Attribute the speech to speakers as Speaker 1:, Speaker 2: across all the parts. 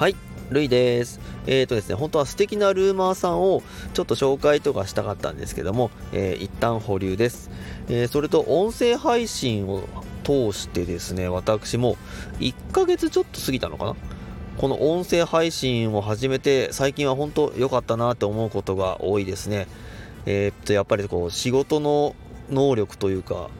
Speaker 1: はい、ルイです。えーとですね、本当は素敵なルーマーさんをちょっと紹介とかしたかったんですけども、えー一旦保留です。えーそれと音声配信を通してですね、私も1ヶ月ちょっと過ぎたのかな？この音声配信を始めて最近は本当良かったなって思うことが多いですね。えーっとやっぱりこう仕事の能力というか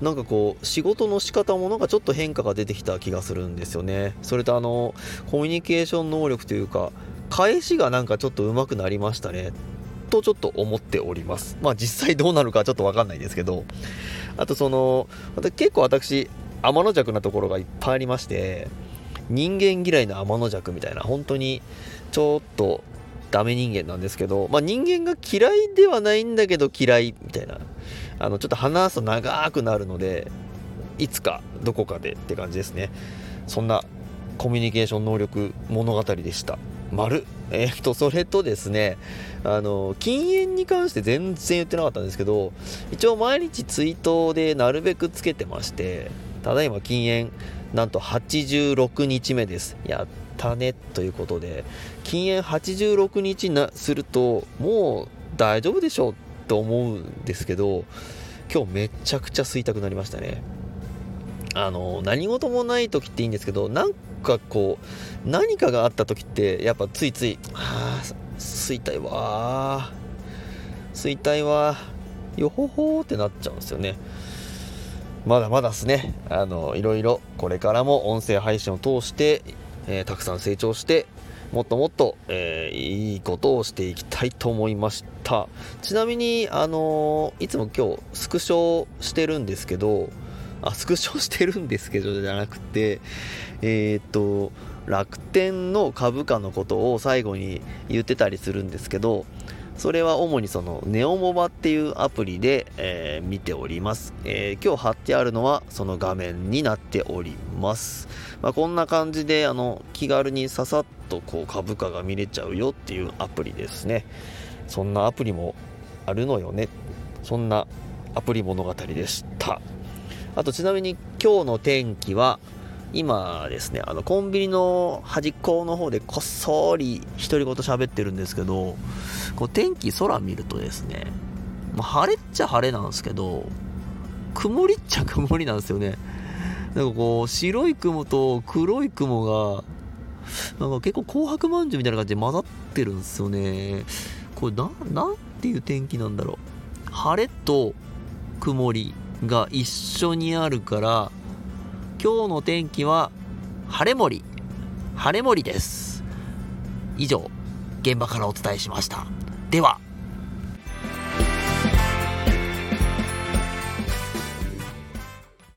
Speaker 1: なんかこう仕事の仕方もなんかちょっと変化が出てきた気がするんですよね。それとあのコミュニケーション能力というか返しがなんかちょっと上手くなりましたね。とちょっと思っております。まあ実際どうなるかちょっとわかんないですけど。あとその結構私天の弱なところがいっぱいありまして人間嫌いの天の弱みたいな本当にちょっとダメ人間なんですけど、まあ、人間が嫌いではないんだけど嫌いみたいな。あのちょっと話すと長くなるのでいつかどこかでって感じですね。そんなコミュニケーション能力物語でした。丸。えっとそれとですねあの禁煙に関して全然言ってなかったんですけど一応毎日ツイートでなるべくつけてましてただいま禁煙なんと86日目です。やったねということで禁煙86日なするともう大丈夫でしょうと思うんですけど今日めちゃくちゃ吸いたくなりましたね。あの何事もない時っていいんですけどなんかこう何かがあった時ってやっぱついつい「あ吸いたいわー。吸いたいわー。よほほー」ってなっちゃうんですよね。まだまだですね。あのいろいろこれからも音声配信を通して、えーたくさん成長してもっともっと、えーいいことをしていきたいと思いました。ちなみにあのーいつも今日スクショしてるんですけどあスクショしてるんですけどじゃなくてえーっと楽天の株価のことを最後に言ってたりするんですけどそれは主にそのネオモバっていうアプリで、えー見ております、えー今日貼ってあるのはその画面になっております、まあ、こんな感じであの気軽にささっとこう株価が見れちゃうよっていうアプリですね。そんなアプリもあるのよね。そんなアプリ物語でした。あとちなみに今日の天気は今ですねあのコンビニの端っこの方でこっそり独り言喋ってるんですけどこう天気空見るとですね、まあ晴れっちゃ晴れなんですけど曇りっちゃ曇りなんですよね。なんかこう白い雲と黒い雲がなんか結構紅白まんじゅうみたいな感じで混ざってるんですよね。これななんていう天気なんだろう。晴れと曇りが一緒にあるから今日の天気は晴れ森。晴れ森です。以上現場からお伝えしました。では